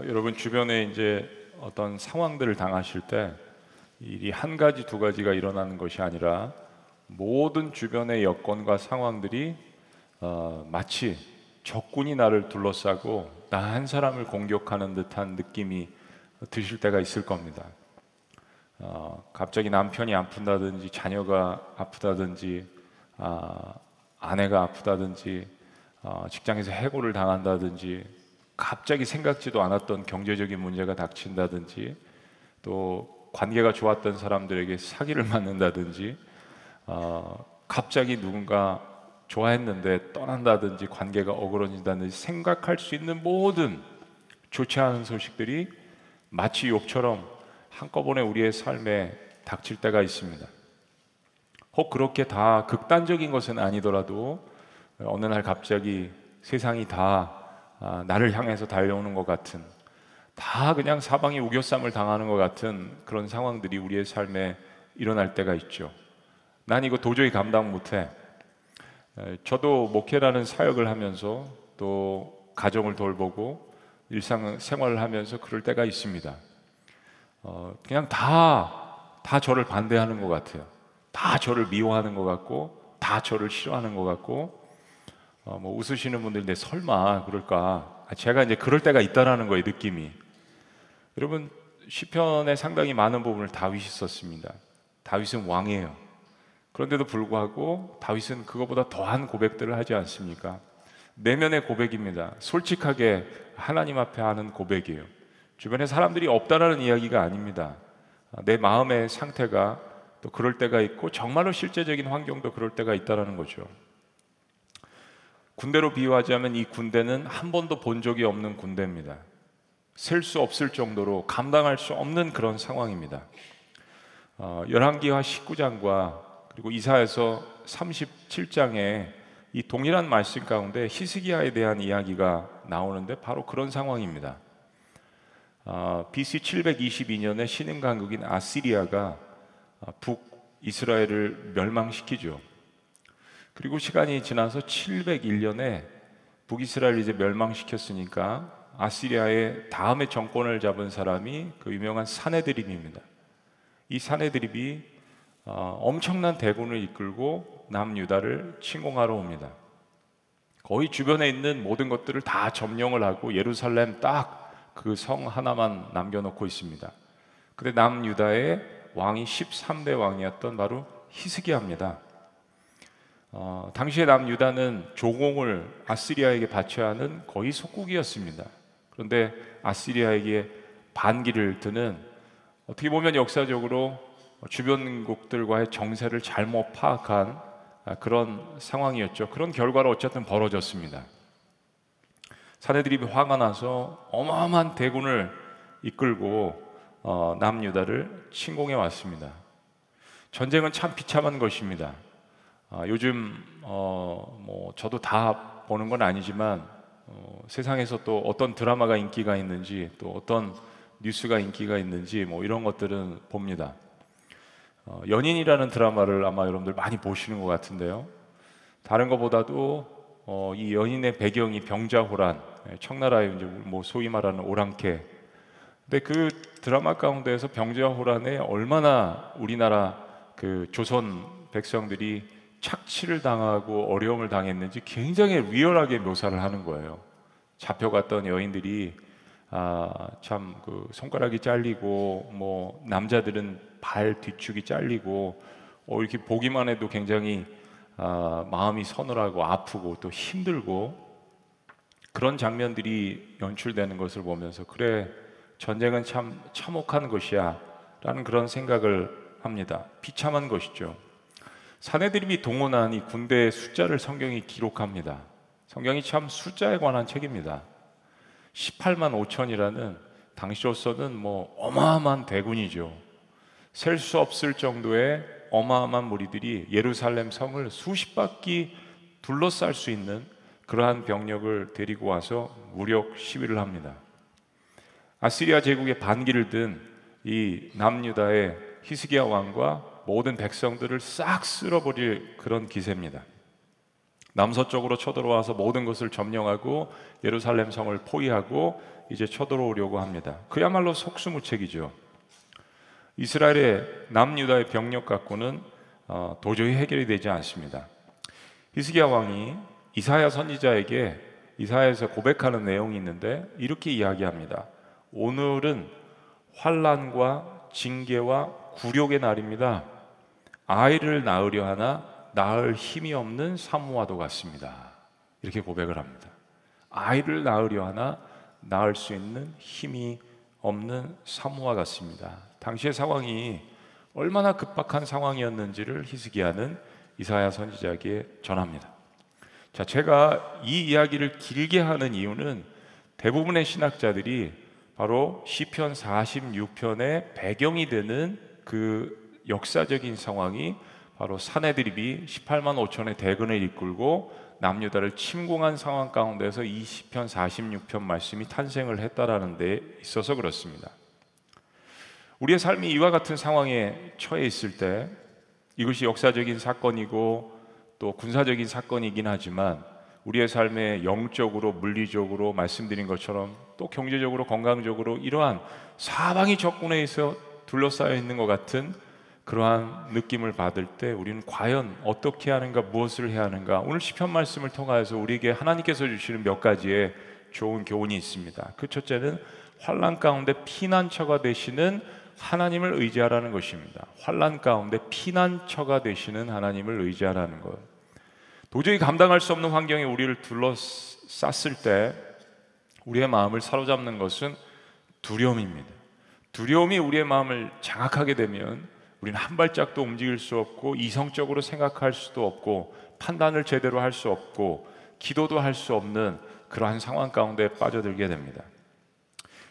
어, 여러분 주변에 이제 어떤 상황들을 당하실 때 일이 한 가지 두 가지가 일어나는 것이 아니라 모든 주변의 여건과 상황들이 어, 마치 적군이 나를 둘러싸고 나 한 사람을 공격하는 듯한 느낌이 드실 때가 있을 겁니다. 어, 갑자기 남편이 아픈다든지 자녀가 아프다든지 아, 아내가 아프다든지 어, 직장에서 해고를 당한다든지 갑자기 생각지도 않았던 경제적인 문제가 닥친다든지 또 관계가 좋았던 사람들에게 사기를 맞는다든지 어, 갑자기 누군가 좋아했는데 떠난다든지 관계가 어그러진다든지 생각할 수 있는 모든 좋지 않은 소식들이 마치 욕처럼 한꺼번에 우리의 삶에 닥칠 때가 있습니다. 혹 그렇게 다 극단적인 것은 아니더라도 어느 날 갑자기 세상이 다 아, 나를 향해서 달려오는 것 같은 다 그냥 사방이 우겨쌈을 당하는 것 같은 그런 상황들이 우리의 삶에 일어날 때가 있죠. 난 이거 도저히 감당 못해. 저도 목회라는 사역을 하면서 또 가정을 돌보고 일상 생활을 하면서 그럴 때가 있습니다. 어, 그냥 다, 다 저를 반대하는 것 같아요. 다 저를 미워하는 것 같고, 다 저를 싫어하는 것 같고, 어, 뭐 웃으시는 분들인데 설마 그럴까? 아, 제가 이제 그럴 때가 있다라는 거예요, 느낌이. 여러분 시편에 상당히 많은 부분을 다윗이 썼습니다. 다윗은 왕이에요. 그런데도 불구하고 다윗은 그것보다 더한 고백들을 하지 않습니까? 내면의 고백입니다. 솔직하게 하나님 앞에 하는 고백이에요. 주변에 사람들이 없다라는 이야기가 아닙니다. 내 마음의 상태가 또 그럴 때가 있고 정말로 실제적인 환경도 그럴 때가 있다라는 거죠. 군대로 비유하자면 이 군대는 한 번도 본 적이 없는 군대입니다. 셀 수 없을 정도로 감당할 수 없는 그런 상황입니다. 어, 열왕기하 19장과 그리고 이사에서 37장에 이 동일한 말씀 가운데 히스기야에 대한 이야기가 나오는데 바로 그런 상황입니다. 어, BC 722년에 신임 강국인 아시리아가 어, 북 이스라엘을 멸망시키죠. 그리고 시간이 지나서 701년에 북이스라엘 이제 멸망시켰으니까 아시리아의 다음에 정권을 잡은 사람이 그 유명한 사네드립입니다. 이 사네드립이 어, 엄청난 대군을 이끌고 남유다를 침공하러 옵니다. 거의 주변에 있는 모든 것들을 다 점령을 하고 예루살렘 딱 그 성 하나만 남겨놓고 있습니다. 근데 남유다의 왕이 13대 왕이었던 바로 히스기야입니다. 어, 당시에 남유다는 조공을 아시리아에게 바쳐야 하는 거의 속국이었습니다. 그런데 아시리아에게 반기를 드는 어떻게 보면 역사적으로 주변국들과의 정세를 잘못 파악한 그런 상황이었죠. 그런 결과로 어쨌든 벌어졌습니다. 사내들이 화가 나서 어마어마한 대군을 이끌고 어, 남유다를 침공해 왔습니다. 전쟁은 참 비참한 것입니다. 아, 요즘 어, 뭐 저도 다 보는 건 아니지만 어, 세상에서 또 어떤 드라마가 인기가 있는지 또 어떤 뉴스가 인기가 있는지 뭐 이런 것들은 봅니다. 어, 연인이라는 드라마를 아마 여러분들 많이 보시는 것 같은데요. 다른 것보다도 어, 이 연인의 배경이 병자호란, 예, 청나라의 이제 뭐 소위 말하는 오랑캐. 근데 그 드라마 가운데에서 병자호란에 얼마나 우리나라 그 조선 백성들이 착취를 당하고 어려움을 당했는지 굉장히 리얼하게 묘사를 하는 거예요. 잡혀갔던 여인들이 아, 참 그 손가락이 잘리고 뭐 남자들은 발 뒤축이 잘리고 어, 이렇게 보기만 해도 굉장히 아, 마음이 서늘하고 아프고 또 힘들고 그런 장면들이 연출되는 것을 보면서 그래 전쟁은 참 참혹한 것이야라는 그런 생각을 합니다. 비참한 것이죠. 사내들이 동원한 이 군대의 숫자를 성경이 기록합니다. 성경이 참 숫자에 관한 책입니다. 18만 5천이라는 당시로서는 뭐 어마어마한 대군이죠. 셀 수 없을 정도의 어마어마한 무리들이 예루살렘 성을 수십 바퀴 둘러쌀 수 있는 그러한 병력을 데리고 와서 무력 시위를 합니다. 아시리아 제국의 반기를 든 이 남유다의 히스기야 왕과 모든 백성들을 싹 쓸어버릴 그런 기세입니다. 남서쪽으로 쳐들어와서 모든 것을 점령하고 예루살렘 성을 포위하고 이제 쳐들어오려고 합니다. 그야말로 속수무책이죠. 이스라엘의 남유다의 병력 갖고는 어, 도저히 해결이 되지 않습니다. 히스기야 왕이 이사야 선지자에게 이사야에서 고백하는 내용이 있는데 이렇게 이야기합니다. 오늘은 환란과 징계와 굴욕의 날입니다. 아이를 낳으려 하나 낳을 힘이 없는 사모와도 같습니다. 이렇게 고백을 합니다. 아이를 낳으려 하나 낳을 수 있는 힘이 없는 사모와 같습니다. 당시의 상황이 얼마나 급박한 상황이었는지를 히스기야는 이사야 선지자에게 전합니다. 자, 제가 이 이야기를 길게 하는 이유는 대부분의 신학자들이 바로 시편 46편의 배경이 되는 그 역사적인 상황이 바로 사내드립이 18만 5천의 대군을 이끌고 남유다를 침공한 상황 가운데서 이 시편 46편 말씀이 탄생을 했다라는 데 있어서 그렇습니다. 우리의 삶이 이와 같은 상황에 처해 있을 때 이것이 역사적인 사건이고 또 군사적인 사건이긴 하지만 우리의 삶에 영적으로 물리적으로 말씀드린 것처럼 또 경제적으로 건강적으로 이러한 사방이 적군에 있어 둘러싸여 있는 것 같은 그러한 느낌을 받을 때 우리는 과연 어떻게 하는가 무엇을 해야 하는가 오늘 시편 말씀을 통하여서 우리에게 하나님께서 주시는 몇 가지의 좋은 교훈이 있습니다. 그 첫째는 환란 가운데 피난처가 되시는 하나님을 의지하라는 것입니다. 환란 가운데 피난처가 되시는 하나님을 의지하라는 것. 도저히 감당할 수 없는 환경에 우리를 둘러쌌을 때 우리의 마음을 사로잡는 것은 두려움입니다. 두려움이 우리의 마음을 장악하게 되면 우리는 한 발짝도 움직일 수 없고 이성적으로 생각할 수도 없고 판단을 제대로 할 수 없고 기도도 할 수 없는 그러한 상황 가운데 빠져들게 됩니다.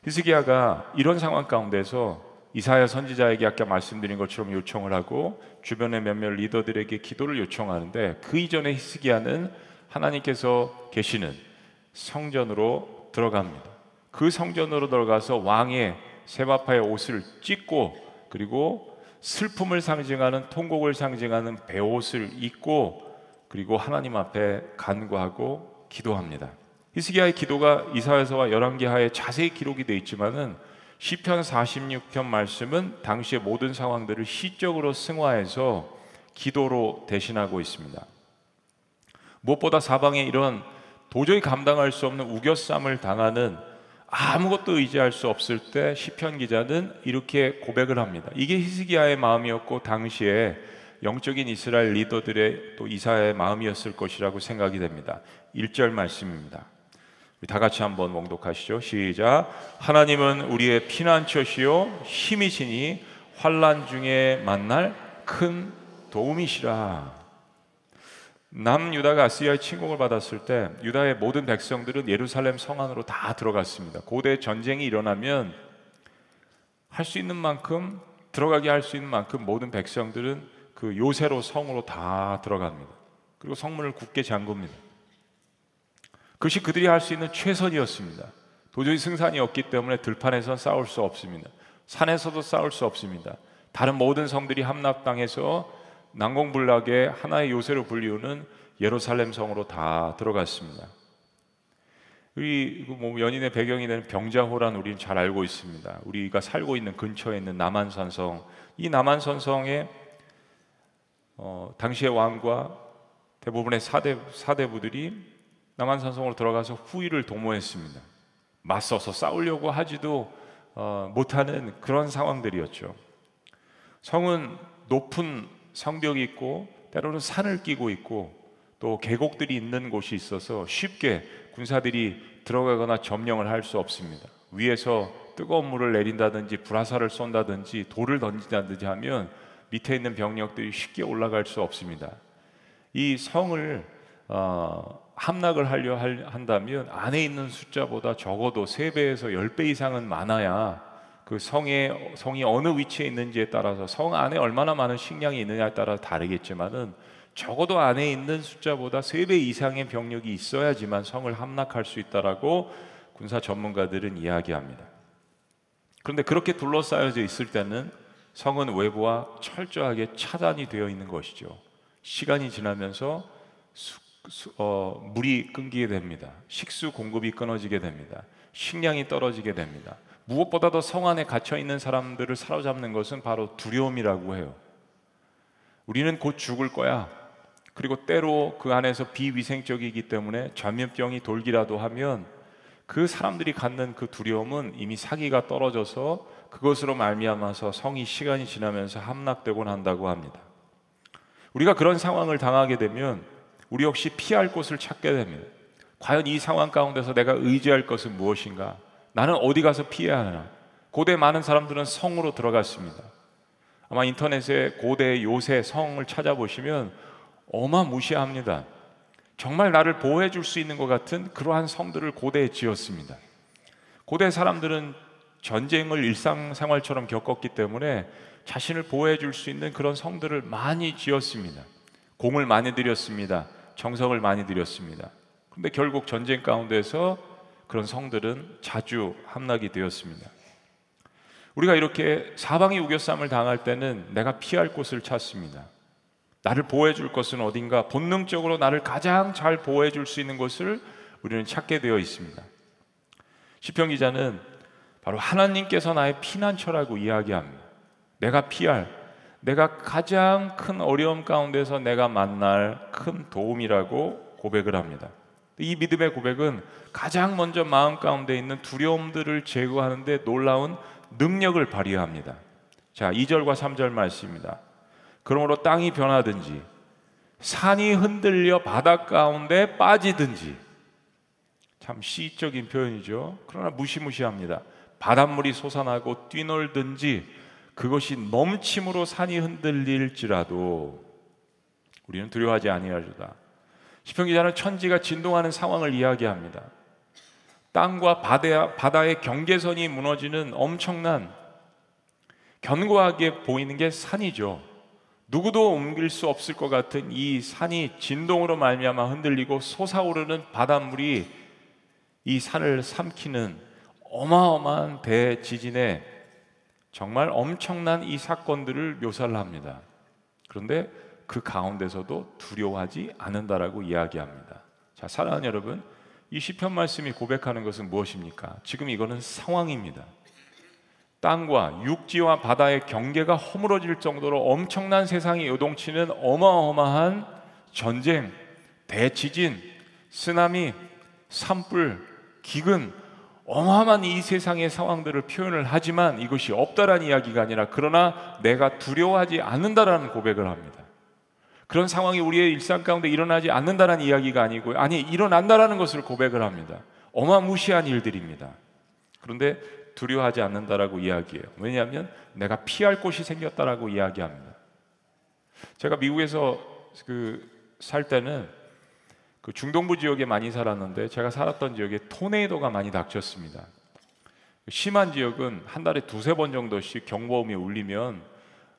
히스기야가 이런 상황 가운데서 이사야 선지자에게 아까 말씀드린 것처럼 요청을 하고 주변의 몇몇 리더들에게 기도를 요청하는데 그 이전에 히스기야는 하나님께서 계시는 성전으로 들어갑니다. 그 성전으로 들어가서 왕의 세마파의 옷을 찢고 그리고 슬픔을 상징하는 통곡을 상징하는 베옷을 입고 그리고 하나님 앞에 간구하고 기도합니다. 히스기야의 기도가 이사야서와 열왕기하에 자세히 기록이 되어 있지만은 시편 46편 말씀은 당시의 모든 상황들을 시적으로 승화해서 기도로 대신하고 있습니다. 무엇보다 사방에 이런 도저히 감당할 수 없는 우겨쌈을 당하는 아무것도 의지할 수 없을 때 시편 기자는 이렇게 고백을 합니다. 이게 히스기야의 마음이었고 당시에 영적인 이스라엘 리더들의 또 이사의 마음이었을 것이라고 생각이 됩니다. 1절 말씀입니다. 다 같이 한번 몽독하시죠. 시작. 하나님은 우리의 피난처시요 힘이시니 환란 중에 만날 큰 도움이시라. 남유다가 아시아의 침공을 받았을 때 유다의 모든 백성들은 예루살렘 성 안으로 다 들어갔습니다. 고대 전쟁이 일어나면 할 수 있는 만큼 들어가게 할 수 있는 만큼 모든 백성들은 그 요새로 성으로 다 들어갑니다. 그리고 성문을 굳게 잠굽니다. 그것이 그들이 할 수 있는 최선이었습니다. 도저히 승산이 없기 때문에 들판에서 싸울 수 없습니다. 산에서도 싸울 수 없습니다. 다른 모든 성들이 함락당해서 난공불락의 하나의 요새로 불리우는 예루살렘 성으로 다 들어갔습니다. 우리 뭐 연인의 배경이 되는 병자호란 우리는 잘 알고 있습니다. 우리가 살고 있는 근처에 있는 남한산성, 이 남한산성에 어, 당시의 왕과 대부분의 사대 사대부들이 남한산성으로 들어가서 후위를 도모했습니다. 맞서서 싸우려고 하지도 어, 못하는 그런 상황들이었죠. 성은 높은 성벽이 있고 때로는 산을 끼고 있고 또 계곡들이 있는 곳이 있어서 쉽게 군사들이 들어가거나 점령을 할 수 없습니다. 위에서 뜨거운 물을 내린다든지 불화살을 쏜다든지 돌을 던진다든지 하면 밑에 있는 병력들이 쉽게 올라갈 수 없습니다. 이 성을 어, 함락을 하려 한다면 안에 있는 숫자보다 적어도 3배에서 10배 이상은 많아야 그 성의 성이 어느 위치에 있는지에 따라서 성 안에 얼마나 많은 식량이 있느냐에 따라 다르겠지만은 적어도 안에 있는 숫자보다 3배 이상의 병력이 있어야지만 성을 함락할 수 있다라고 군사 전문가들은 이야기합니다. 그런데 그렇게 둘러싸여져 있을 때는 성은 외부와 철저하게 차단이 되어 있는 것이죠. 시간이 지나면서 수, 어, 물이 끊기게 됩니다. 식수 공급이 끊어지게 됩니다. 식량이 떨어지게 됩니다. 무엇보다도 성 안에 갇혀 있는 사람들을 사로잡는 것은 바로 두려움이라고 해요. 우리는 곧 죽을 거야. 그리고 때로 그 안에서 비위생적이기 때문에 전염병이 돌기라도 하면 그 사람들이 갖는 그 두려움은 이미 사기가 떨어져서 그것으로 말미암아서 성이 시간이 지나면서 함락되곤 한다고 합니다. 우리가 그런 상황을 당하게 되면 우리 역시 피할 곳을 찾게 됩니다. 과연 이 상황 가운데서 내가 의지할 것은 무엇인가? 나는 어디 가서 피해야 하나? 고대 많은 사람들은 성으로 들어갔습니다. 아마 인터넷에 고대 요새 성을 찾아보시면 어마무시합니다. 정말 나를 보호해 줄 수 있는 것 같은 그러한 성들을 고대에 지었습니다. 고대 사람들은 전쟁을 일상생활처럼 겪었기 때문에 자신을 보호해 줄 수 있는 그런 성들을 많이 지었습니다. 공을 많이 들였습니다. 정성을 많이 들였습니다. 그런데 결국 전쟁 가운데서 그런 성들은 자주 함락이 되었습니다. 우리가 이렇게 사방이 우겨쌈을 당할 때는 내가 피할 곳을 찾습니다. 나를 보호해 줄 것은 어딘가 본능적으로 나를 가장 잘 보호해 줄 수 있는 곳을 우리는 찾게 되어 있습니다. 시편 기자는 바로 하나님께서 나의 피난처라고 이야기합니다. 내가 피할 내가 가장 큰 어려움 가운데서 내가 만날 큰 도움이라고 고백을 합니다. 이 믿음의 고백은 가장 먼저 마음 가운데 있는 두려움들을 제거하는데 놀라운 능력을 발휘합니다. 자, 2절과 3절 말씀입니다. 그러므로 땅이 변하든지 산이 흔들려 바닷 가운데 빠지든지 참 시적인 표현이죠. 그러나 무시무시합니다. 바닷물이 솟아나고 뛰놀든지 그것이 넘침으로 산이 흔들릴지라도 우리는 두려워하지 아니하리다. 시편 기자는 천지가 진동하는 상황을 이야기합니다. 땅과 바다, 바다의 경계선이 무너지는 엄청난 견고하게 보이는 게 산이죠. 누구도 옮길 수 없을 것 같은 이 산이 진동으로 말미암아 흔들리고 솟아오르는 바닷물이 이 산을 삼키는 어마어마한 대지진에 정말 엄청난 이 사건들을 묘사를 합니다. 그런데 그 가운데서도 두려워하지 않는다라고 이야기합니다. 자, 사랑하는 여러분, 이 시편 말씀이 고백하는 것은 무엇입니까? 지금 이거는 상황입니다. 땅과 육지와 바다의 경계가 허물어질 정도로 엄청난 세상이 요동치는 어마어마한 전쟁, 대지진, 쓰나미, 산불, 기근, 어마어마한 이 세상의 상황들을 표현을 하지만 이것이 없다라는 이야기가 아니라 그러나 내가 두려워하지 않는다라는 고백을 합니다. 그런 상황이 우리의 일상 가운데 일어나지 않는다라는 이야기가 아니고 아니 일어난다라는 것을 고백을 합니다. 어마무시한 일들입니다. 그런데 두려워하지 않는다라고 이야기해요. 왜냐하면 내가 피할 곳이 생겼다라고 이야기합니다. 제가 미국에서 그 살 때는 그 중동부 지역에 많이 살았는데 제가 살았던 지역에 토네이도가 많이 닥쳤습니다. 심한 지역은 한 달에 두세 번 정도씩 경보음이 울리면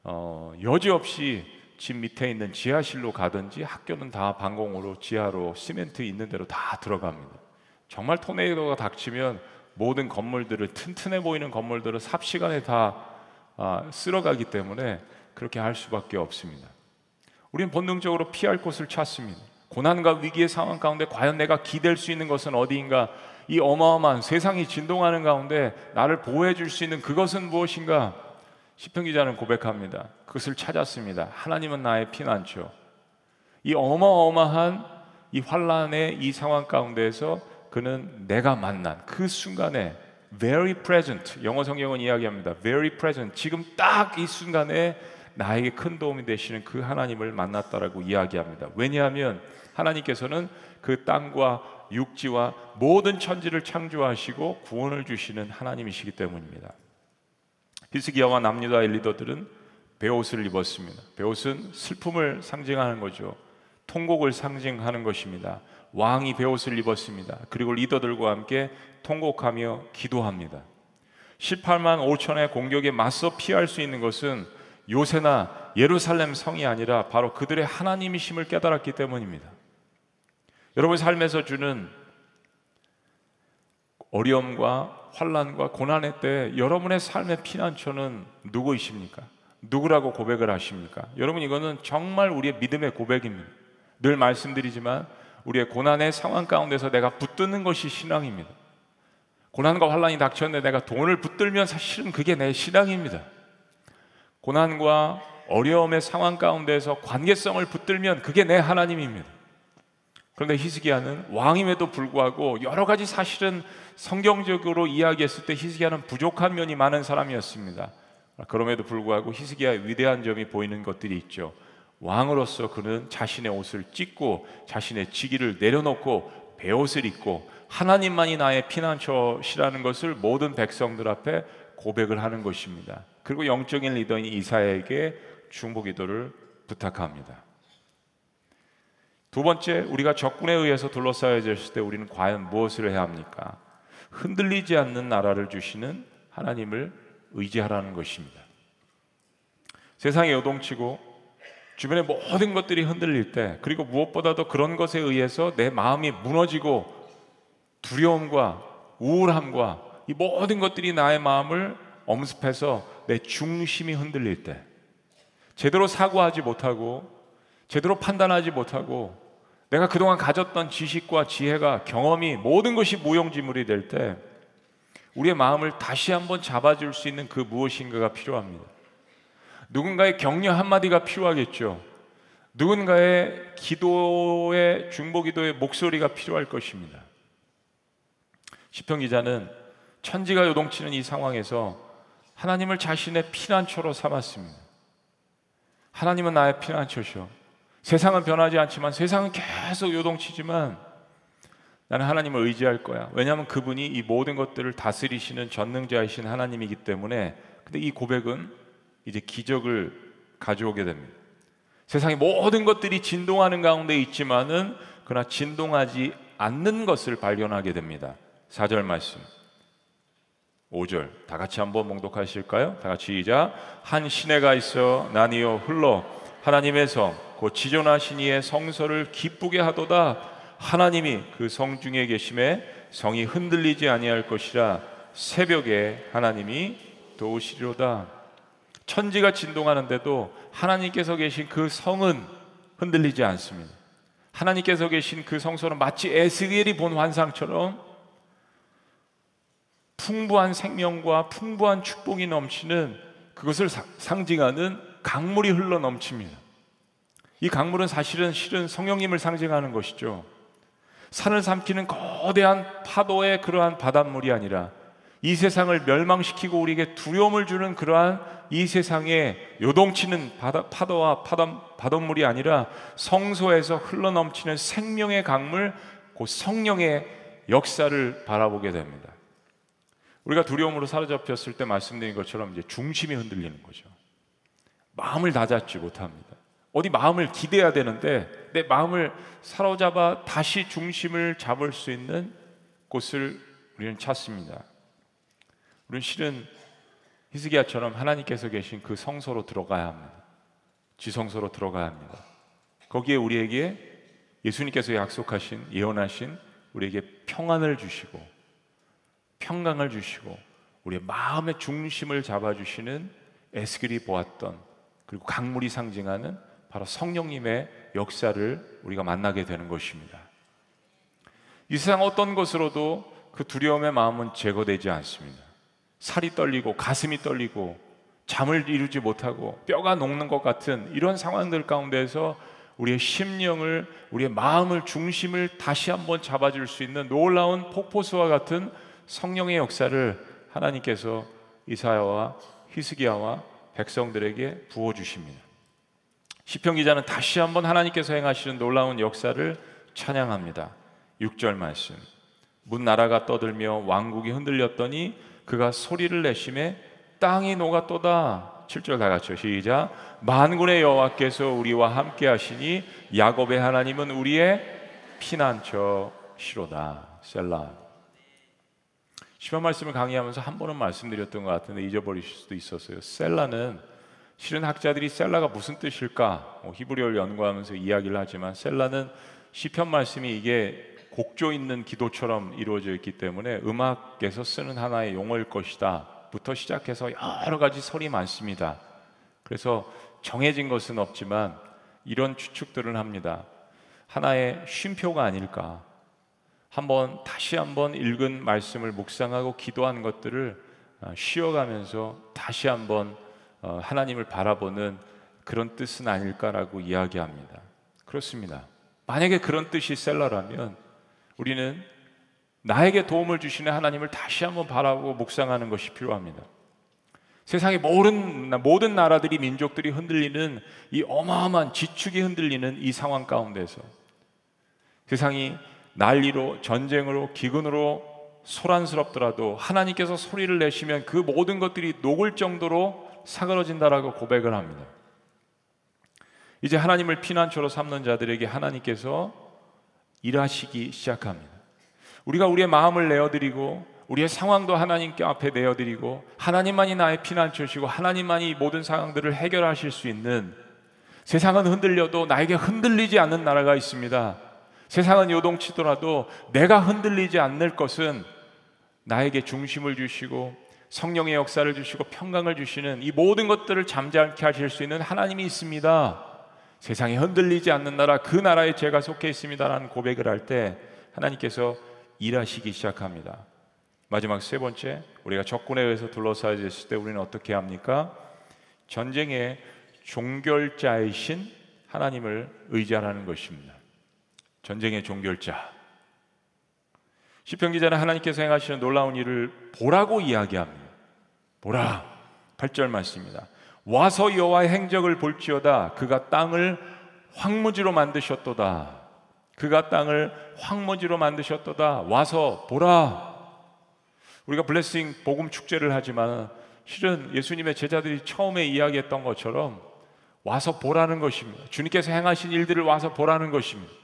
어, 여지없이 집 밑에 있는 지하실로 가든지 학교는 다 방공으로 지하로 시멘트 있는 대로 다 들어갑니다. 정말 토네이도가 닥치면 모든 건물들을 튼튼해 보이는 건물들을 삽시간에 다 아, 쓸어가기 때문에 그렇게 할 수밖에 없습니다. 우리는 본능적으로 피할 곳을 찾습니다. 고난과 위기의 상황 가운데 과연 내가 기댈 수 있는 것은 어디인가? 이 어마어마한 세상이 진동하는 가운데 나를 보호해 줄 수 있는 그것은 무엇인가? 시편 기자는 고백합니다. 그것을 찾았습니다. 하나님은 나의 피난처. 이 어마어마한 이 환란의 이 상황 가운데에서 그는 내가 만난 그 순간에 very present 영어 성경은 이야기합니다. very present 지금 딱 이 순간에 나에게 큰 도움이 되시는 그 하나님을 만났다라고 이야기합니다. 왜냐하면 하나님께서는 그 땅과 육지와 모든 천지를 창조하시고 구원을 주시는 하나님이시기 때문입니다. 히스기야와 남유다 엘리더들은 베옷을 입었습니다. 베옷은 슬픔을 상징하는 거죠. 통곡을 상징하는 것입니다. 왕이 베옷을 입었습니다. 그리고 리더들과 함께 통곡하며 기도합니다. 18만 5천의 공격에 맞서 피할 수 있는 것은 요새나 예루살렘 성이 아니라 바로 그들의 하나님이심을 깨달았기 때문입니다. 여러분 삶에서 주는 어려움과 환란과 고난의 때 여러분의 삶의 피난처는 누구이십니까? 누구라고 고백을 하십니까? 여러분 이거는 정말 우리의 믿음의 고백입니다. 늘 말씀드리지만 우리의 고난의 상황 가운데서 내가 붙드는 것이 신앙입니다. 고난과 환란이 닥쳤는데 내가 돈을 붙들면 사실은 그게 내 신앙입니다. 고난과 어려움의 상황 가운데서 관계성을 붙들면 그게 내 하나님입니다. 그런데 히스기야는 왕임에도 불구하고 여러 가지 사실은 성경적으로 이야기했을 때 히스기야는 부족한 면이 많은 사람이었습니다. 그럼에도 불구하고 히스기야의 위대한 점이 보이는 것들이 있죠. 왕으로서 그는 자신의 옷을 찢고 자신의 직위를 내려놓고 베옷을 입고 하나님만이 나의 피난처시라는 것을 모든 백성들 앞에 고백을 하는 것입니다. 그리고 영적인 리더인 이사에게 중보 기도를 부탁합니다. 두 번째, 우리가 적군에 의해서 둘러싸여졌을 때 우리는 과연 무엇을 해야 합니까? 흔들리지 않는 나라를 주시는 하나님을 의지하라는 것입니다. 세상이 요동치고 주변의 모든 것들이 흔들릴 때, 그리고 무엇보다도 그런 것에 의해서 내 마음이 무너지고 두려움과 우울함과 이 모든 것들이 나의 마음을 엄습해서 내 중심이 흔들릴 때, 제대로 사고하지 못하고 제대로 판단하지 못하고 내가 그동안 가졌던 지식과 지혜가 경험이 모든 것이 무용지물이 될 때 우리의 마음을 다시 한번 잡아줄 수 있는 그 무엇인가가 필요합니다. 누군가의 격려 한마디가 필요하겠죠. 누군가의 기도의 중보 기도의 목소리가 필요할 것입니다. 시편 기자는 천지가 요동치는 이 상황에서 하나님을 자신의 피난처로 삼았습니다. 하나님은 나의 피난처시오. 세상은 변하지 않지만 세상은 계속 요동치지만 나는 하나님을 의지할 거야. 왜냐하면 그분이 이 모든 것들을 다스리시는 전능자이신 하나님이기 때문에 근데 이 고백은 이제 기적을 가져오게 됩니다. 세상의 모든 것들이 진동하는 가운데 있지만은 그러나 진동하지 않는 것을 발견하게 됩니다. 4절 말씀. 5절 다 같이 한번 몽독하실까요? 다 같이 시작. 한 시내가 있어 나뉘어 흘러 하나님의 성, 곧 지존하신 이의 성서를 기쁘게 하도다. 하나님이 그 성 중에 계심에 성이 흔들리지 아니할 것이라 새벽에 하나님이 도우시리로다. 천지가 진동하는데도 하나님께서 계신 그 성은 흔들리지 않습니다. 하나님께서 계신 그 성소는 마치 에스겔이 본 환상처럼 풍부한 생명과 풍부한 축복이 넘치는 그것을 상징하는 강물이 흘러 넘칩니다. 이 강물은 사실은 실은 성령님을 상징하는 것이죠. 산을 삼키는 거대한 파도의 그러한 바닷물이 아니라 이 세상을 멸망시키고 우리에게 두려움을 주는 그러한 이 세상에 요동치는 바다, 파도와 바닷, 바닷물이 아니라 성소에서 흘러 넘치는 생명의 강물, 곧 성령의 역사를 바라보게 됩니다. 우리가 두려움으로 사로잡혔을 때 말씀드린 것처럼 이제 중심이 흔들리는 거죠. 마음을 다잡지 못합니다. 어디 마음을 기대야 되는데 내 마음을 사로잡아 다시 중심을 잡을 수 있는 곳을 우리는 찾습니다. 우리는 실은 히스기야처럼 하나님께서 계신 그 성소로 들어가야 합니다. 지성소로 들어가야 합니다. 거기에 우리에게 예수님께서 약속하신 예언하신 우리에게 평안을 주시고 평강을 주시고 우리의 마음의 중심을 잡아 주시는 에스겔이 보았던 그리고 강물이 상징하는 바로 성령님의 역사를 우리가 만나게 되는 것입니다. 이 세상 어떤 것으로도 그 두려움의 마음은 제거되지 않습니다. 살이 떨리고 가슴이 떨리고 잠을 이루지 못하고 뼈가 녹는 것 같은 이런 상황들 가운데서 우리의 심령을 우리의 마음을 중심을 다시 한번 잡아줄 수 있는 놀라운 폭포수와 같은 성령의 역사를 하나님께서 이사야와 히스기야와 백성들에게 부어 주십니다. 시편 기자는 다시 한번 하나님께서 행하시는 놀라운 역사를 찬양합니다. 6절 말씀. 문 나라가 떠들며 왕국이 흔들렸더니 그가 소리를 내심에 땅이 녹았도다. 7절 다 같이 시작. 만군의 여호와께서 우리와 함께 하시니 야곱의 하나님은 우리의 피난처시로다. 셀라. 시편 말씀을 강의하면서 한 번은 말씀드렸던 것 같은데 잊어버리실 수도 있었어요. 셀라는 실은 학자들이 셀라가 무슨 뜻일까 뭐 히브리어를 연구하면서 이야기를 하지만 셀라는 시편 말씀이 이게 곡조 있는 기도처럼 이루어져 있기 때문에 음악에서 쓰는 하나의 용어일 것이다부터 시작해서 여러 가지 설이 많습니다. 그래서 정해진 것은 없지만 이런 추측들을 합니다. 하나의 쉼표가 아닐까. 한번 다시 한번 읽은 말씀을 묵상하고 기도한 것들을 어, 쉬어가면서 다시 한번 어, 하나님을 바라보는 그런 뜻은 아닐까라고 이야기합니다. 그렇습니다. 만약에 그런 뜻이 셀러라면 우리는 나에게 도움을 주시는 하나님을 다시 한번 바라보고 묵상하는 것이 필요합니다. 세상의 모든, 모든 나라들이 민족들이 흔들리는 이 어마어마한 지축이 흔들리는 이 상황 가운데서 세상이 난리로 전쟁으로 기근으로 소란스럽더라도 하나님께서 소리를 내시면 그 모든 것들이 녹을 정도로 사그러진다라고 고백을 합니다. 이제 하나님을 피난처로 삼는 자들에게 하나님께서 일하시기 시작합니다. 우리가 우리의 마음을 내어드리고 우리의 상황도 하나님께 앞에 내어드리고 하나님만이 나의 피난처시고 하나님만이 모든 상황들을 해결하실 수 있는 세상은 흔들려도 나에게 흔들리지 않는 나라가 있습니다. 세상은 요동치더라도 내가 흔들리지 않을 것은 나에게 중심을 주시고 성령의 역사를 주시고 평강을 주시는 이 모든 것들을 잠잠케 하실 수 있는 하나님이 있습니다. 세상에 흔들리지 않는 나라 그 나라에 제가 속해 있습니다라는 고백을 할 때 하나님께서 일하시기 시작합니다. 마지막 세 번째 우리가 적군에 의해서 둘러싸여졌을 때 우리는 어떻게 합니까? 전쟁의 종결자이신 하나님을 의지하라는 것입니다. 전쟁의 종결자. 시편 기자는 하나님께서 행하시는 놀라운 일을 보라고 이야기합니다. 보라. 8절 말씀입니다. 와서 여호와의 행적을 볼지어다 그가 땅을 황무지로 만드셨도다. 그가 땅을 황무지로 만드셨도다. 와서 보라. 우리가 blessing 복음 축제를 하지만 실은 예수님의 제자들이 처음에 이야기했던 것처럼 와서 보라는 것입니다. 주님께서 행하신 일들을 와서 보라는 것입니다.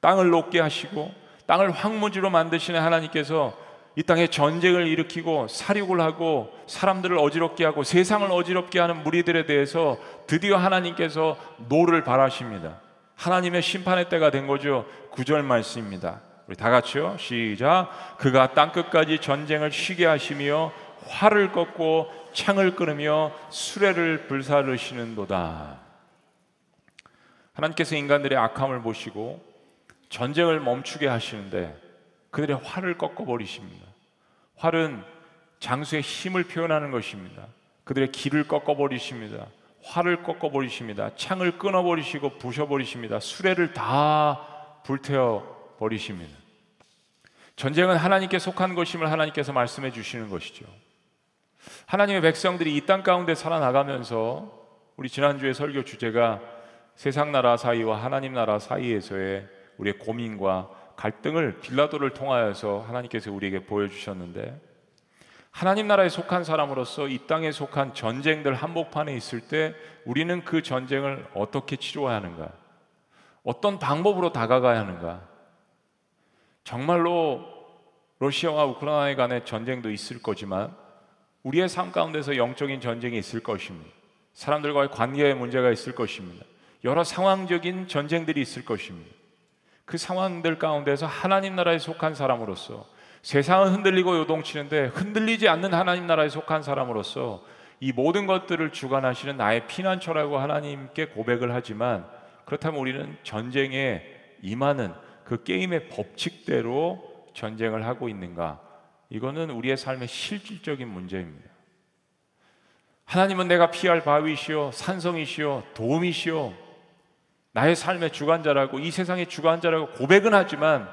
땅을 녹게 하시고 땅을 황무지로 만드시는 하나님께서 이 땅에 전쟁을 일으키고 살육을 하고 사람들을 어지럽게 하고 세상을 어지럽게 하는 무리들에 대해서 드디어 하나님께서 노를 발하십니다. 하나님의 심판의 때가 된 거죠. 구절 말씀입니다. 우리 다 같이요. 시작. 그가 땅 끝까지 전쟁을 쉬게 하시며 활을 꺾고 창을 끊으며 수레를 불사르시는도다. 하나님께서 인간들의 악함을 보시고 전쟁을 멈추게 하시는데 그들의 활을 꺾어 버리십니다. 활은 장수의 힘을 표현하는 것입니다. 그들의 길을 꺾어 버리십니다. 활을 꺾어 버리십니다. 창을 끊어 버리시고 부셔 버리십니다. 수레를 다 불태워 버리십니다. 전쟁은 하나님께 속한 것임을 하나님께서 말씀해 주시는 것이죠. 하나님의 백성들이 이 땅 가운데 살아나가면서 우리 지난주에 설교 주제가 세상 나라 사이와 하나님 나라 사이에서의 우리의 고민과 갈등을 빌라도를 통하여서 하나님께서 우리에게 보여주셨는데 하나님 나라에 속한 사람으로서 이 땅에 속한 전쟁들 한복판에 있을 때 우리는 그 전쟁을 어떻게 치료해야 하는가? 어떤 방법으로 다가가야 하는가? 정말로 러시아와 우크라이나 간의 전쟁도 있을 거지만 우리의 삶 가운데서 영적인 전쟁이 있을 것입니다. 사람들과의 관계에 문제가 있을 것입니다. 여러 상황적인 전쟁들이 있을 것입니다. 그 상황들 가운데서 하나님 나라에 속한 사람으로서 세상은 흔들리고 요동치는데 흔들리지 않는 하나님 나라에 속한 사람으로서 이 모든 것들을 주관하시는 나의 피난처라고 하나님께 고백을 하지만 그렇다면 우리는 전쟁에 임하는 그 게임의 법칙대로 전쟁을 하고 있는가? 이거는 우리의 삶의 실질적인 문제입니다. 하나님은 내가 피할 바위시요 산성이시요 도움이시요 나의 삶의 주관자라고 이 세상의 주관자라고 고백은 하지만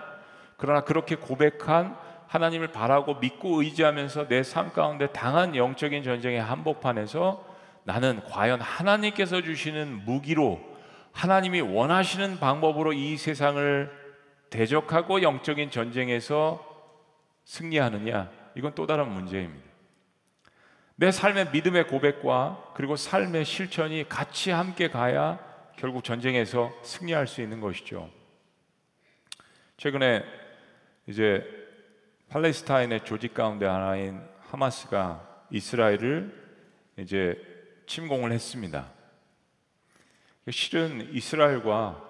그러나 그렇게 고백한 하나님을 바라고 믿고 의지하면서 내 삶 가운데 당한 영적인 전쟁의 한복판에서 나는 과연 하나님께서 주시는 무기로 하나님이 원하시는 방법으로 이 세상을 대적하고 영적인 전쟁에서 승리하느냐 이건 또 다른 문제입니다. 내 삶의 믿음의 고백과 그리고 삶의 실천이 같이 함께 가야 결국 전쟁에서 승리할 수 있는 것이죠. 최근에 이제 팔레스타인의 조직 가운데 하나인 하마스가 이스라엘을 이제 침공을 했습니다. 실은 이스라엘과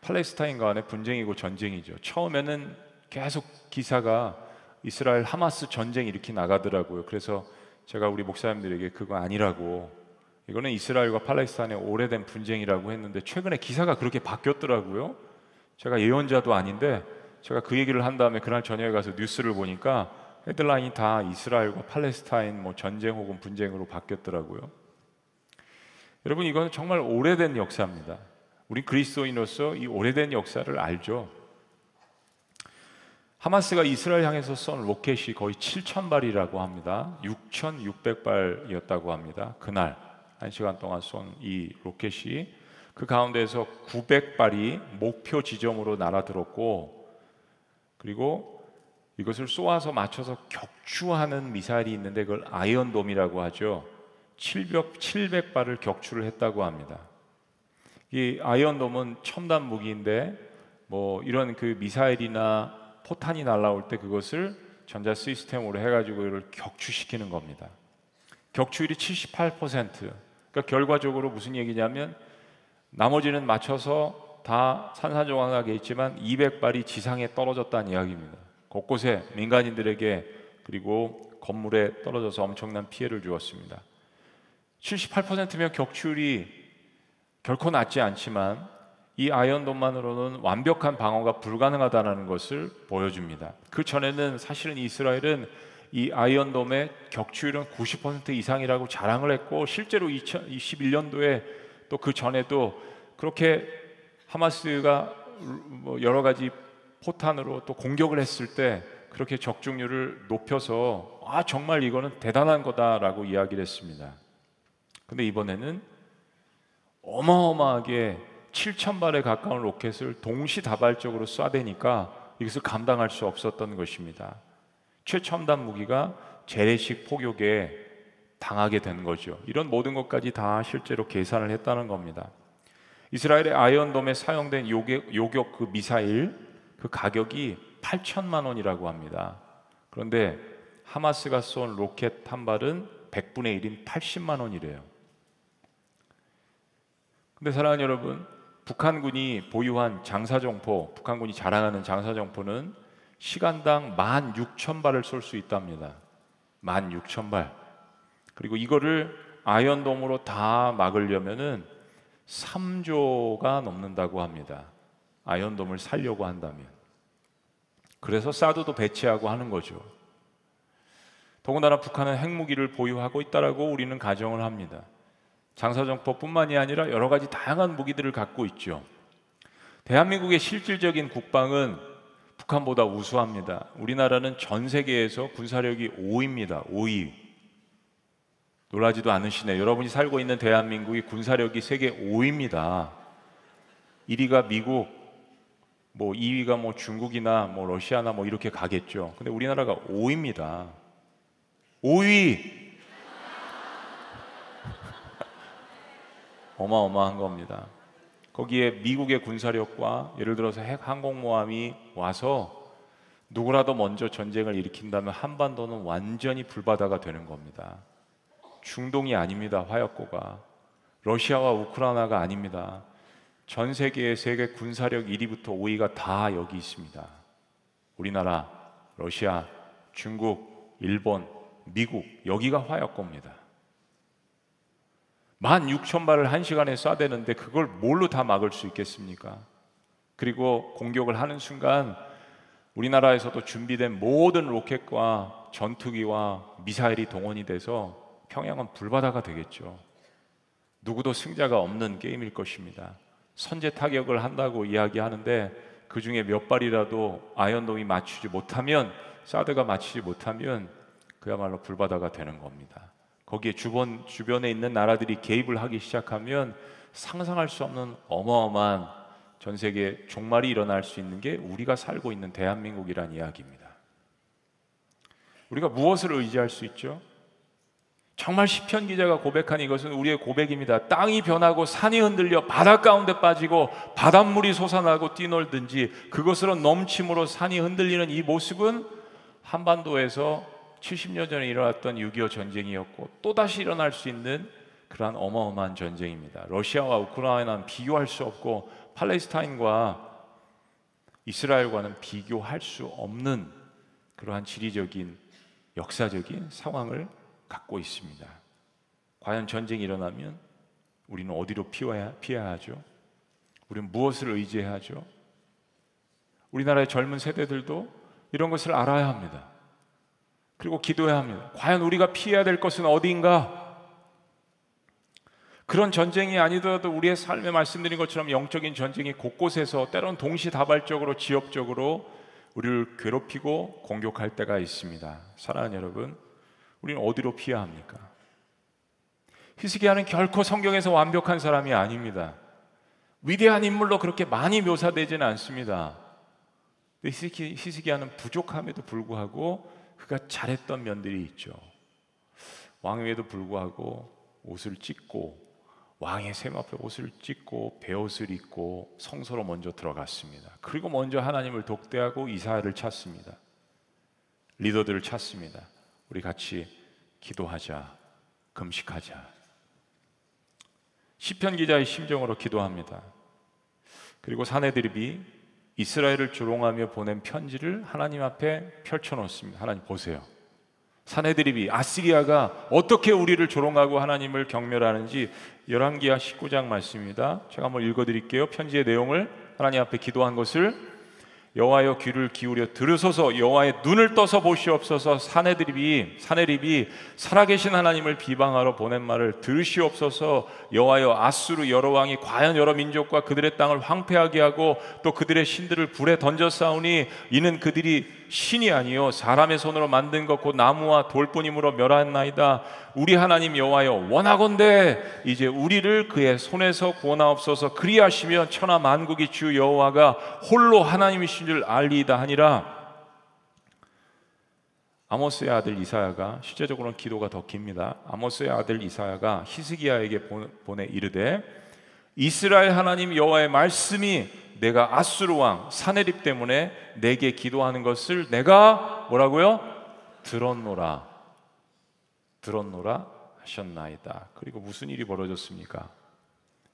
팔레스타인 간의 분쟁이고 전쟁이죠. 처음에는 계속 기사가 이스라엘 하마스 전쟁 이렇게 나가더라고요. 그래서 제가 우리 목사님들에게 그거 아니라고 이거는 이스라엘과 팔레스타인의 오래된 분쟁이라고 했는데 최근에 기사가 그렇게 바뀌었더라고요. 제가 예언자도 아닌데 제가 그 얘기를 한 다음에 그날 저녁에 가서 뉴스를 보니까 헤드라인이 다 이스라엘과 팔레스타인 뭐 전쟁 혹은 분쟁으로 바뀌었더라고요. 여러분 이건 정말 오래된 역사입니다. 우리 그리스도인으로서 이 오래된 역사를 알죠. 하마스가 이스라엘 향해서 쏜 로켓이 거의 7천 발이라고 합니다. 6,600발이었다고 합니다. 그날 한 시간 동안 쏜 이 로켓이 그 가운데에서 900발이 목표 지점으로 날아들었고 그리고 이것을 쏘아서 맞춰서 격추하는 미사일이 있는데 그걸 아이언돔이라고 하죠. 700, 700발을 격추를 했다고 합니다. 이 아이언돔은 첨단 무기인데 뭐 이런 그 미사일이나 포탄이 날라올 때 그것을 전자 시스템으로 해가지고 이를 격추시키는 겁니다. 격추율이 78%. 그러니까 결과적으로 무슨 얘기냐면 나머지는 맞춰서 다 산산조각나게 있지만 200발이 지상에 떨어졌다는 이야기입니다. 곳곳에 민간인들에게 그리고 건물에 떨어져서 엄청난 피해를 주었습니다. 78%면 격추율이 결코 낮지 않지만 이 아이언돔만으로는 완벽한 방어가 불가능하다는 것을 보여줍니다. 그 전에는 사실은 이스라엘은 이 아이언돔의 격추율은 90% 이상이라고 자랑을 했고 실제로 2021년도에 또 그 전에도 그렇게 하마스가 뭐 여러 가지 포탄으로 또 공격을 했을 때 그렇게 적중률을 높여서 아 정말 이거는 대단한 거다라고 이야기를 했습니다. 근데 이번에는 어마어마하게 7천 발에 가까운 로켓을 동시다발적으로 쏴대니까 이것을 감당할 수 없었던 것입니다. 최첨단 무기가 재래식 포격에 당하게 된 거죠. 이런 모든 것까지 다 실제로 계산을 했다는 겁니다. 이스라엘의 아이언돔에 사용된 요격, 요격 그 미사일 그 가격이 8천만 원이라고 합니다. 그런데 하마스가 쏜 로켓 한 발은 100분의 1인 80만 원이래요. 근데 사랑하는 여러분, 북한군이 보유한 장사정포, 북한군이 자랑하는 장사정포는 시간당 16,000발을 쏠 수 있답니다. 16,000발. 그리고 이거를 아이언돔으로 다 막으려면은 3조가 넘는다고 합니다. 아이언돔을 살려고 한다면. 그래서 사드도 배치하고 하는 거죠. 더군다나 북한은 핵무기를 보유하고 있다라고 우리는 가정을 합니다. 장사정포뿐만이 아니라 여러 가지 다양한 무기들을 갖고 있죠. 대한민국의 실질적인 국방은 북한보다 우수합니다. 우리나라는 전 세계에서 군사력이 5위입니다. 5위. 놀라지도 않으시네. 여러분이 살고 있는 대한민국이 군사력이 세계 5위입니다. 1위가 미국, 뭐 2위가 뭐 중국이나 뭐 러시아나 뭐 이렇게 가겠죠. 근데 우리나라가 5위입니다. 5위. 어마어마한 겁니다. 거기에 미국의 군사력과 예를 들어서 핵 항공모함이 와서 누구라도 먼저 전쟁을 일으킨다면 한반도는 완전히 불바다가 되는 겁니다. 중동이 아닙니다. 화약고가 러시아와 우크라이나가 아닙니다. 전 세계의 세계 군사력 1위부터 5위가 다 여기 있습니다. 우리나라, 러시아, 중국, 일본, 미국 여기가 화약고입니다. 만 6천 발을 한 시간에 쏴대는데 그걸 뭘로 다 막을 수 있겠습니까? 그리고 공격을 하는 순간 우리나라에서도 준비된 모든 로켓과 전투기와 미사일이 동원이 돼서 평양은 불바다가 되겠죠. 누구도 승자가 없는 게임일 것입니다. 선제 타격을 한다고 이야기하는데 그 중에 몇 발이라도 아이언돔이 맞추지 못하면 사드가 맞추지 못하면 그야말로 불바다가 되는 겁니다. 거기에 주변 주변에 있는 나라들이 개입을 하기 시작하면 상상할 수 없는 어마어마한 전 세계 종말이 일어날 수 있는 게 우리가 살고 있는 대한민국이란 이야기입니다. 우리가 무엇을 의지할 수 있죠? 정말 시편 기자가 고백한 이것은 우리의 고백입니다. 땅이 변하고 산이 흔들려 바다 가운데 빠지고 바닷물이 솟아나고 뛰놀든지 그것으로 넘침으로 산이 흔들리는 이 모습은 한반도에서 70년 전에 일어났던 6.25 전쟁이었고 또다시 일어날 수 있는 그러한 어마어마한 전쟁입니다. 러시아와 우크라이나는 비교할 수 없고 팔레스타인과 이스라엘과는 비교할 수 없는 그러한 지리적인 역사적인 상황을 갖고 있습니다. 과연 전쟁이 일어나면 우리는 어디로 피해야, 피해야 하죠? 우리는 무엇을 의지해야 하죠? 우리나라의 젊은 세대들도 이런 것을 알아야 합니다. 그리고 기도해야 합니다. 과연 우리가 피해야 될 것은 어디인가? 그런 전쟁이 아니더라도 우리의 삶에 말씀드린 것처럼 영적인 전쟁이 곳곳에서 때론 동시다발적으로 지역적으로 우리를 괴롭히고 공격할 때가 있습니다. 사랑하는 여러분, 우리는 어디로 피해야 합니까? 히스기야는 결코 성경에서 완벽한 사람이 아닙니다. 위대한 인물로 그렇게 많이 묘사되지는 않습니다. 히스기야는 부족함에도 불구하고 그가 잘했던 면들이 있죠. 왕위에도 불구하고 옷을 찢고 왕의 샘 앞에 옷을 찢고 베옷을 입고 성소로 먼저 들어갔습니다. 그리고 먼저 하나님을 독대하고 이사야를 찾습니다. 리더들을 찾습니다. 우리 같이 기도하자. 금식하자. 시편 기자의 심정으로 기도합니다. 그리고 사내들이 이스라엘을 조롱하며 보낸 편지를 하나님 앞에 펼쳐 놓습니다. 하나님 보세요. 사내드립이 아시리아가 어떻게 우리를 조롱하고 하나님을 경멸하는지 열왕기하 19장 말씀입니다. 제가 한번 읽어 드릴게요. 편지의 내용을 하나님 앞에 기도한 것을 여호와여 귀를 기울여 들으소서. 여호와의 눈을 떠서 보시옵소서. 사내들이 사내립이 살아계신 하나님을 비방하러 보낸 말을 들으시옵소서. 여호와여 아수르 여러 왕이 과연 여러 민족과 그들의 땅을 황폐하게 하고 또 그들의 신들을 불에 던져 싸우니 이는 그들이 신이 아니요 사람의 손으로 만든 것 곧 나무와 돌뿐이므로 멸하나이다. 우리 하나님 여호와여 원하건대 이제 우리를 그의 손에서 구원하옵소서. 그리하시면 천하 만국이 주 여호와가 홀로 하나님이신 줄 알리이다 하니라. 아모스의 아들 이사야가 실제적으로는 기도가 더 깁니다. 아모스의 아들 이사야가 히스기야에게 보내 이르되 이스라엘 하나님 여호와의 말씀이 내가 아수르 왕 사네립 때문에 내게 기도하는 것을 내가 뭐라고요? 들었노라. 들었노라 하셨나이다. 그리고 무슨 일이 벌어졌습니까?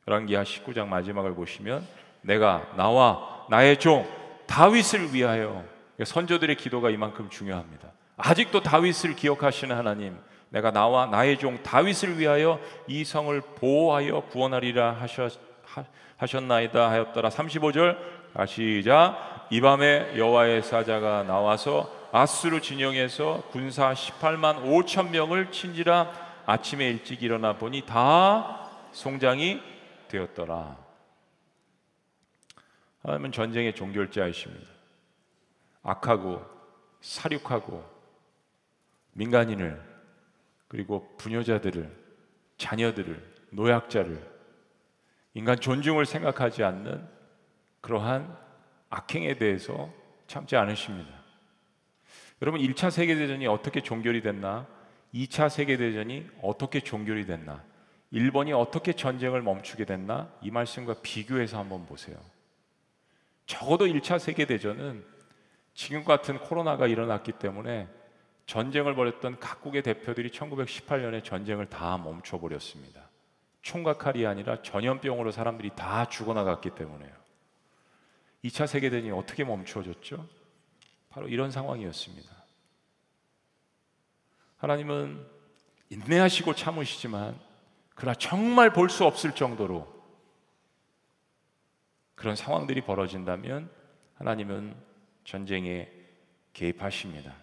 열왕기하 19장 마지막을 보시면 내가 나와 나의 종 다윗을 위하여 선조들의 기도가 이만큼 중요합니다. 아직도 다윗을 기억하시는 하나님, 내가 나와 나의 종 다윗을 위하여 이 성을 보호하여 구원하리라 하셨 하셨나이다 하였더라. 35절. 시작. 이 밤에 여호와의 사자가 나와서 아수르 진영에서 군사 18만 5천 명을 친지라 아침에 일찍 일어나 보니 다 송장이 되었더라. 하나님은 전쟁의 종결자이십니다. 악하고 사륙하고 민간인을 그리고 부녀자들을 자녀들을 노약자를 인간 존중을 생각하지 않는 그러한 악행에 대해서 참지 않으십니다. 여러분 1차 세계 대전이 어떻게 종결이 됐나? 2차 세계 대전이 어떻게 종결이 됐나? 일본이 어떻게 전쟁을 멈추게 됐나? 이 말씀과 비교해서 한번 보세요. 적어도 1차 세계 대전은 지금 같은 코로나가 일어났기 때문에 전쟁을 벌였던 각국의 대표들이 1918년에 전쟁을 다 멈춰버렸습니다. 총각칼이 아니라 전염병으로 사람들이 다 죽어나갔기 때문에요. 2차 세계대전이 어떻게 멈추어졌죠? 바로 이런 상황이었습니다. 하나님은 인내하시고 참으시지만 그러나 정말 볼 수 없을 정도로 그런 상황들이 벌어진다면 하나님은 전쟁에 개입하십니다.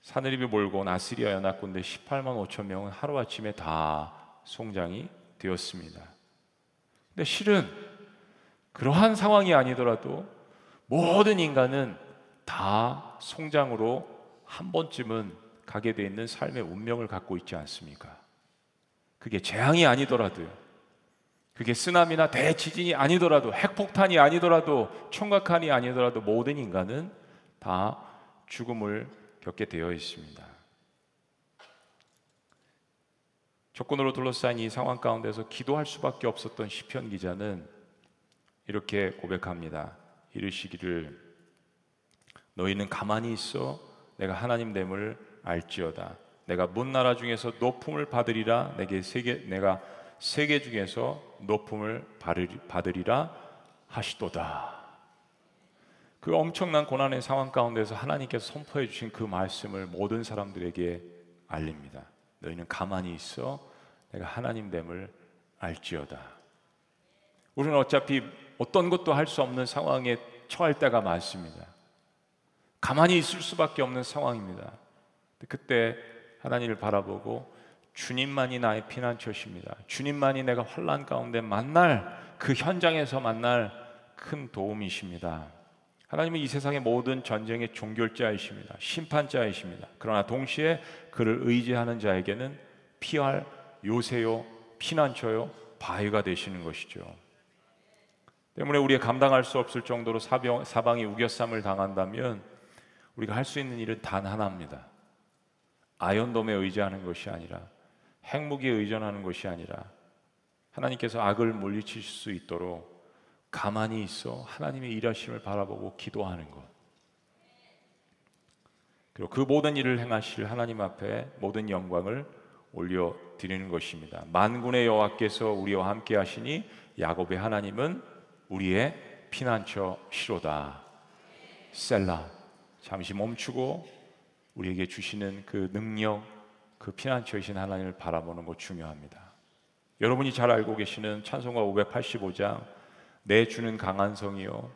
사느립이 몰고 온 아시리아 연합군대 18만 5천 명은 하루아침에 다 송장이 되었습니다. 근데 실은 그러한 상황이 아니더라도 모든 인간은 다 송장으로 한 번쯤은 가게 돼 있는 삶의 운명을 갖고 있지 않습니까? 그게 재앙이 아니더라도요. 그게 쓰나미나 대지진이 아니더라도 핵폭탄이 아니더라도 총각한이 아니더라도 모든 인간은 다 죽음을 겪게 되어 있습니다. 조건으로 둘러싸인 이 상황 가운데서 기도할 수밖에 없었던 시편 기자는 이렇게 고백합니다. 이르시기를 너희는 가만히 있어 내가 하나님 됨을 알지어다. 내가 문 나라 중에서 높음을 받으리라 내게 세계 내가 세계 중에서 높음을 받으리라 하시도다. 그 엄청난 고난의 상황 가운데서 하나님께서 선포해 주신 그 말씀을 모든 사람들에게 알립니다. 너희는 가만히 있어 내가 하나님 됨을 알지어다. 우리는 어차피 어떤 것도 할 수 없는 상황에 처할 때가 많습니다. 가만히 있을 수밖에 없는 상황입니다. 그때 하나님을 바라보고 주님만이 나의 피난처십니다. 주님만이 내가 환란 가운데 만날 그 현장에서 만날 큰 도움이십니다. 하나님은 이 세상의 모든 전쟁의 종결자이십니다. 심판자이십니다. 그러나 동시에 그를 의지하는 자에게는 피할 요새요, 피난처요, 바위가 되시는 것이죠. 때문에 우리가 감당할 수 없을 정도로 사병, 사방이 우겨쌈을 당한다면 우리가 할 수 있는 일은 단 하나입니다. 아연돔에 의지하는 것이 아니라 핵무기에 의존하는 것이 아니라 하나님께서 악을 물리칠 수 있도록 가만히 있어 하나님의 일하심을 바라보고 기도하는 것. 그리고 그 모든 일을 행하실 하나님 앞에 모든 영광을 올려 드리는 것입니다. 만군의 여호와께서 우리와 함께 하시니 야곱의 하나님은 우리의 피난처 시로다. 셀라. 잠시 멈추고 우리에게 주시는 그 능력, 그 피난처이신 하나님을 바라보는 것 중요합니다. 여러분이 잘 알고 계시는 찬송가 585장 내 주는 강한 성이요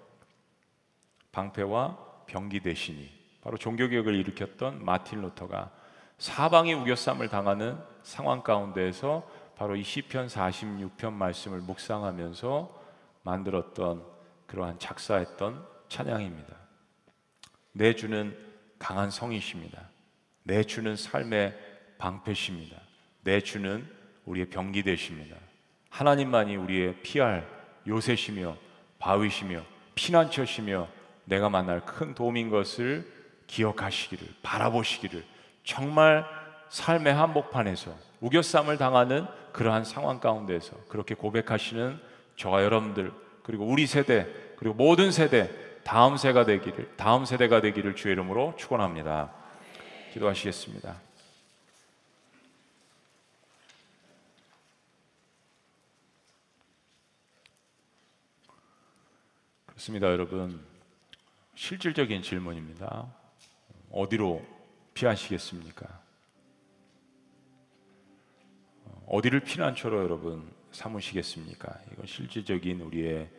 방패와 병기 대신이 바로 종교 개혁을 일으켰던 마틴 루터가 사방이 우겨쌈을 당하는 상황 가운데에서 바로 이 시편 46편 말씀을 묵상하면서 만들었던 그러한 작사했던 찬양입니다. 내 주는 강한 성이십니다. 내 주는 삶의 방패십니다. 내 주는 우리의 병기 되십니다. 하나님만이 우리의 피할 요새시며 바위시며 피난처시며 내가 만날 큰 도움인 것을 기억하시기를 바라보시기를 정말 삶의 한복판에서 우겨쌈을 당하는 그러한 상황 가운데서 그렇게 고백하시는 저와 여러분들 그리고 우리 세대 그리고 모든 세대 다음 세가 되기를 다음 세대가 되기를 주의 이름으로 축원합니다. 기도하시겠습니다. 그렇습니다, 여러분. 실질적인 질문입니다. 어디로 피하시겠습니까? 어디를 피난처로 여러분 삼으시겠습니까? 이건 실질적인 우리의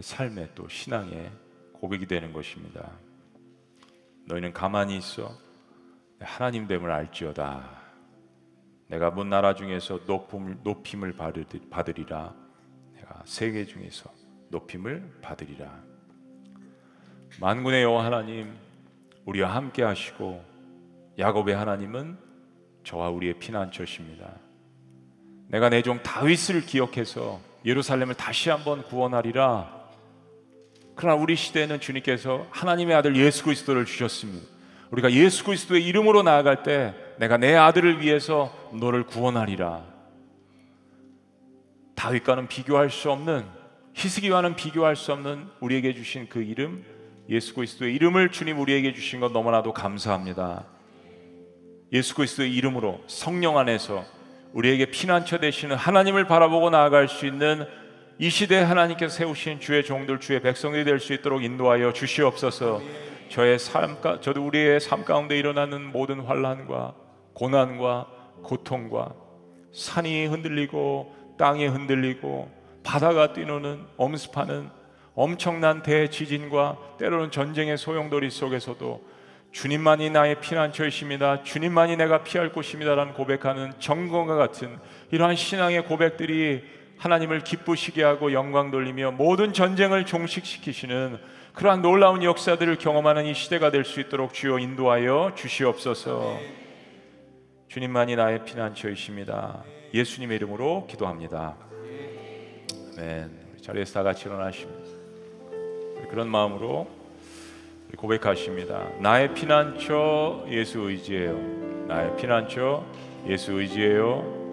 삶의 또 신앙의 고백이 되는 것입니다. 너희는 가만히 있어 하나님 됨을 알지어다. 내가 문 나라 중에서 높음, 높임을 받으리라. 내가 세계 중에서 높임을 받으리라. 만군의 여호와 하나님 우리와 함께 하시고 야곱의 하나님은 저와 우리의 피난처십니다. 내가 내 종 다윗을 기억해서 예루살렘을 다시 한번 구원하리라. 그러나 우리 시대에는 주님께서 하나님의 아들 예수 그리스도를 주셨습니다. 우리가 예수 그리스도의 이름으로 나아갈 때 내가 내 아들을 위해서 너를 구원하리라. 다윗과는 비교할 수 없는 히스기와는 비교할 수 없는 우리에게 주신 그 이름 예수 그리스도의 이름을 주님 우리에게 주신 것 너무나도 감사합니다. 예수 그리스도의 이름으로 성령 안에서 우리에게 피난처 되시는 하나님을 바라보고 나아갈 수 있는 이 시대에 하나님께서 세우신 주의 종들 주의 백성들이 될 수 있도록 인도하여 주시옵소서. 저의 삶 저도 우리의 삶 가운데 일어나는 모든 환란과 고난과 고통과 산이 흔들리고 땅이 흔들리고 바다가 뛰노는 엄습하는 엄청난 대지진과 때로는 전쟁의 소용돌이 속에서도 주님만이 나의 피난처이십니다. 주님만이 내가 피할 곳입니다라는 고백하는 정건과 같은 이러한 신앙의 고백들이 하나님을 기쁘시게 하고 영광 돌리며 모든 전쟁을 종식시키시는 그러한 놀라운 역사들을 경험하는 이 시대가 될 수 있도록 주여 인도하여 주시옵소서. 주님만이 나의 피난처이십니다. 예수님의 이름으로 기도합니다. 아멘. 자리에서 다 같이 일어나십니다. 그런 마음으로 고백하십니다. 나의 피난처 예수 의지해요. 나의 피난처 예수 의지해요.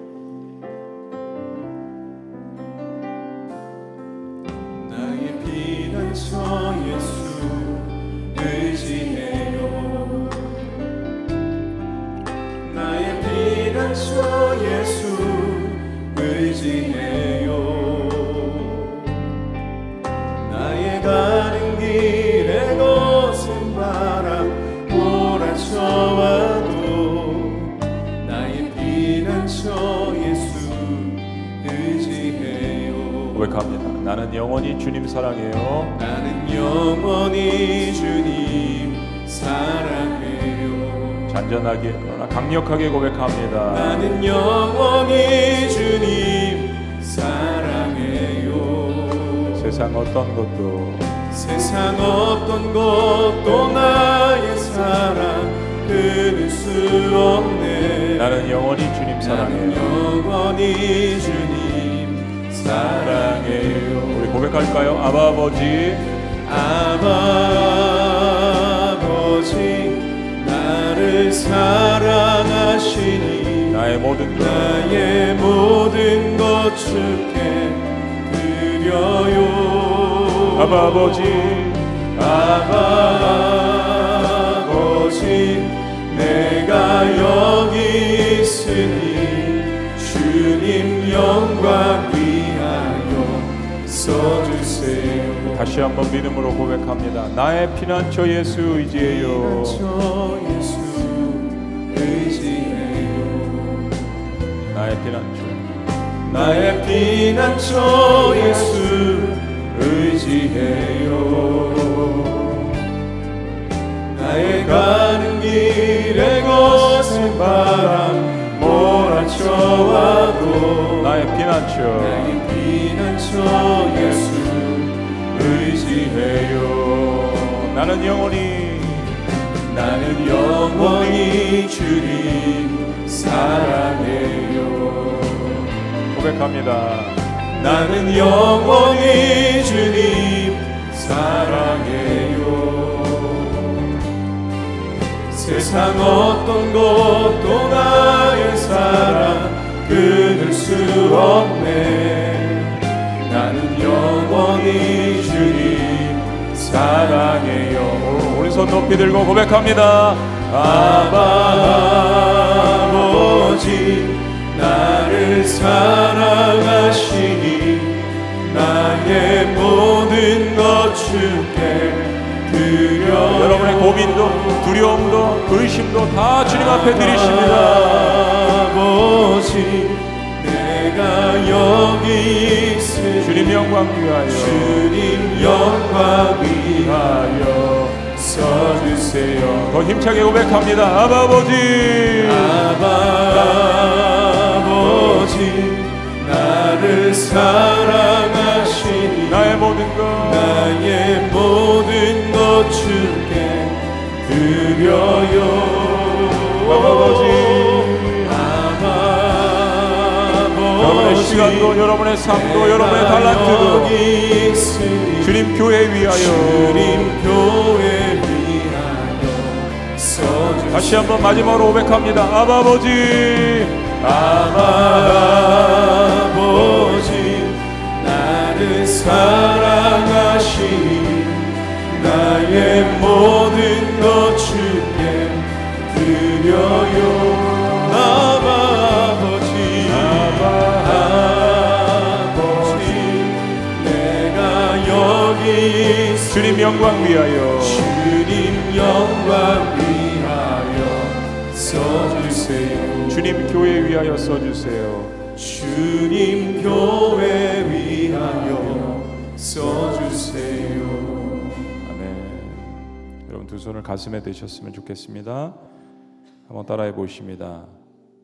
강력하게 고백합니다. 나는 영원히 주님 사랑해요 세상 어떤 것도 세상 어떤 것도 나의 사랑 끊을 수 없네 나는 영원히 주님 사랑해요. 영원히 주님 사랑해요 우리 고백할까요? 아버지 아버지 나를 사랑하시니 나의 모든 것. 나의 모든 것 주께 드려요. 아바 아버지. 아바 아버지 내가 여기 있으니 주님 영광 위하여 써주세요 다시 한번 믿음으로 고백합니다. 나의 피난처 예수 의지해요. 나의 피난처 나의 피난처 예수 의지해요 나의 가는 길에 거센 바람 몰아쳐와도 나의 피난처 나의 피난처 예수 의지해요. 나는 영원히 나는 영원히 주님 사랑해요. 고백합니다. 나는 영원히 주님 사랑해요. 세상 어떤 것도 나의 사랑 끊을 수 없네 사랑해요 우리 손 높이 들고 고백합니다. 아버지 나를 사랑하시니 나의 모든 것 주께 드려요 여러분의 고민도 두려움도 의심도 다 주님 앞에 드리십니다. 아버지 내가 여기 있으니 주님 영광 위하여. 주님 영광 위하여 써주세요. 더 힘차게 고백합니다. 아버지! 아버지 나를 사랑하시니 나의 모든 것. 나의 모든 것 주께 드려요. 아버지 시간도 여러분의 삶도 여러분의 달란트도 주님 교회 위하여. 주님 교회 위하여 다시 한번 마지막으로 고백합니다. 아버지. 아버지 나를 사랑하시니 나의 모든 것 주께 드려요 주님 영광 위하여 주님 영광 위하여 써주세요 주님 교회 위하여 써주세요. 주님 교회 위하여 써주세요 아멘. 여러분 두 손을 가슴에 대셨으면 좋겠습니다. 한번 따라해 보십니다.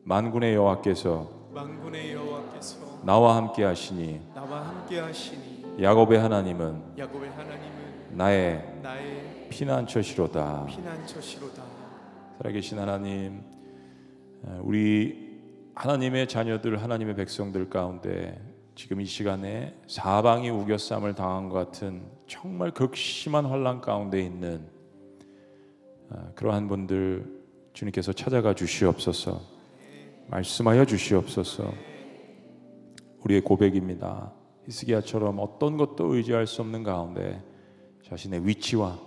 만군의 여호와께서 만군의 여호와께서 나와 함께 하시니 나와 함께 하시니 야곱의 하나님은 야곱의 하나님은 나의 나의 피난처시로다. 피난처시로다 살아계신 하나님, 우리 하나님의 자녀들, 하나님의 백성들 가운데 지금 이 시간에 사방이 우겨쌈을 당한 것 같은 정말 극심한 환란 가운데 있는 아, 그러한 분들 주님께서 찾아가 주시옵소서. 말씀하여 주시옵소서. 우리의 고백입니다. 히스기야처럼 어떤 것도 의지할 수 없는 가운데 자신의 위치와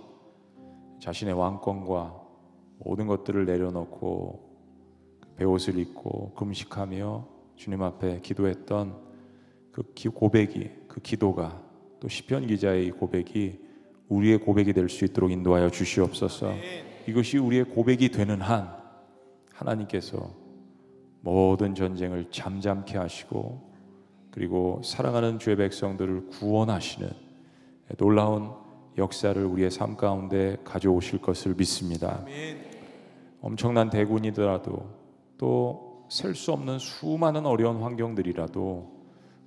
자신의 왕권과 모든 것들을 내려놓고 베옷을 입고 금식하며 주님 앞에 기도했던 그 기- 고백이 그 기도가 또 시편 기자의 이 고백이 우리의 고백이 될 수 있도록 인도하여 주시옵소서. 이것이 우리의 고백이 되는 한 하나님께서 모든 전쟁을 잠잠케 하시고 그리고 사랑하는 주의 백성들을 구원하시는 놀라운 역사를 우리의 삶 가운데 가져오실 것을 믿습니다. 엄청난 대군이더라도 또 셀 수 없는 수많은 어려운 환경들이라도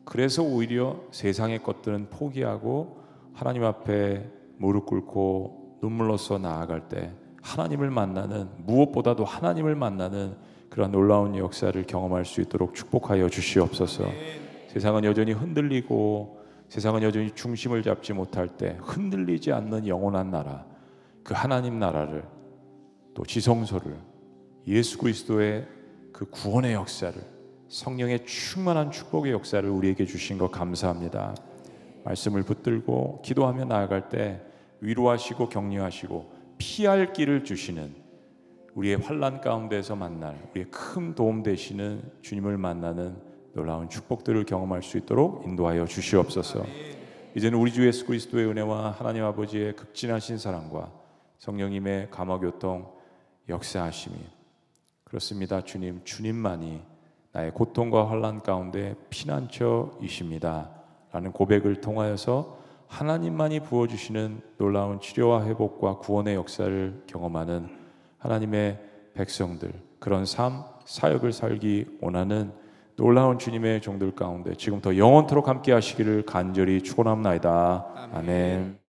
그래서 오히려 세상의 것들은 포기하고 하나님 앞에 무릎 꿇고 눈물로써 나아갈 때 하나님을 만나는 무엇보다도 하나님을 만나는 그런 놀라운 역사를 경험할 수 있도록 축복하여 주시옵소서. 세상은 여전히 흔들리고 세상은 여전히 중심을 잡지 못할 때 흔들리지 않는 영원한 나라 그 하나님 나라를 또 지성소를 예수 그리스도의 그 구원의 역사를 성령의 충만한 축복의 역사를 우리에게 주신 것 감사합니다. 말씀을 붙들고 기도하며 나아갈 때 위로하시고 격려하시고 피할 길을 주시는 우리의 환란 가운데서 만날 우리의 큰 도움 되시는 주님을 만나는 놀라운 축복들을 경험할 수 있도록 인도하여 주시옵소서. 이제는 우리 주 예수 그리스도의 은혜와 하나님 아버지의 극진하신 사랑과 성령님의 감화교통 역사하심이 그렇습니다. 주님, 주님만이 나의 고통과 환란 가운데 피난처이십니다. 라는 고백을 통하여서 하나님만이 부어 주시는 놀라운 치료와 회복과 구원의 역사를 경험하는 하나님의 백성들 그런 삶 사역을 살기 원하는 놀라운 주님의 종들 가운데 지금부터 영원토록 함께 하시기를 간절히 축원합니다. 아멘.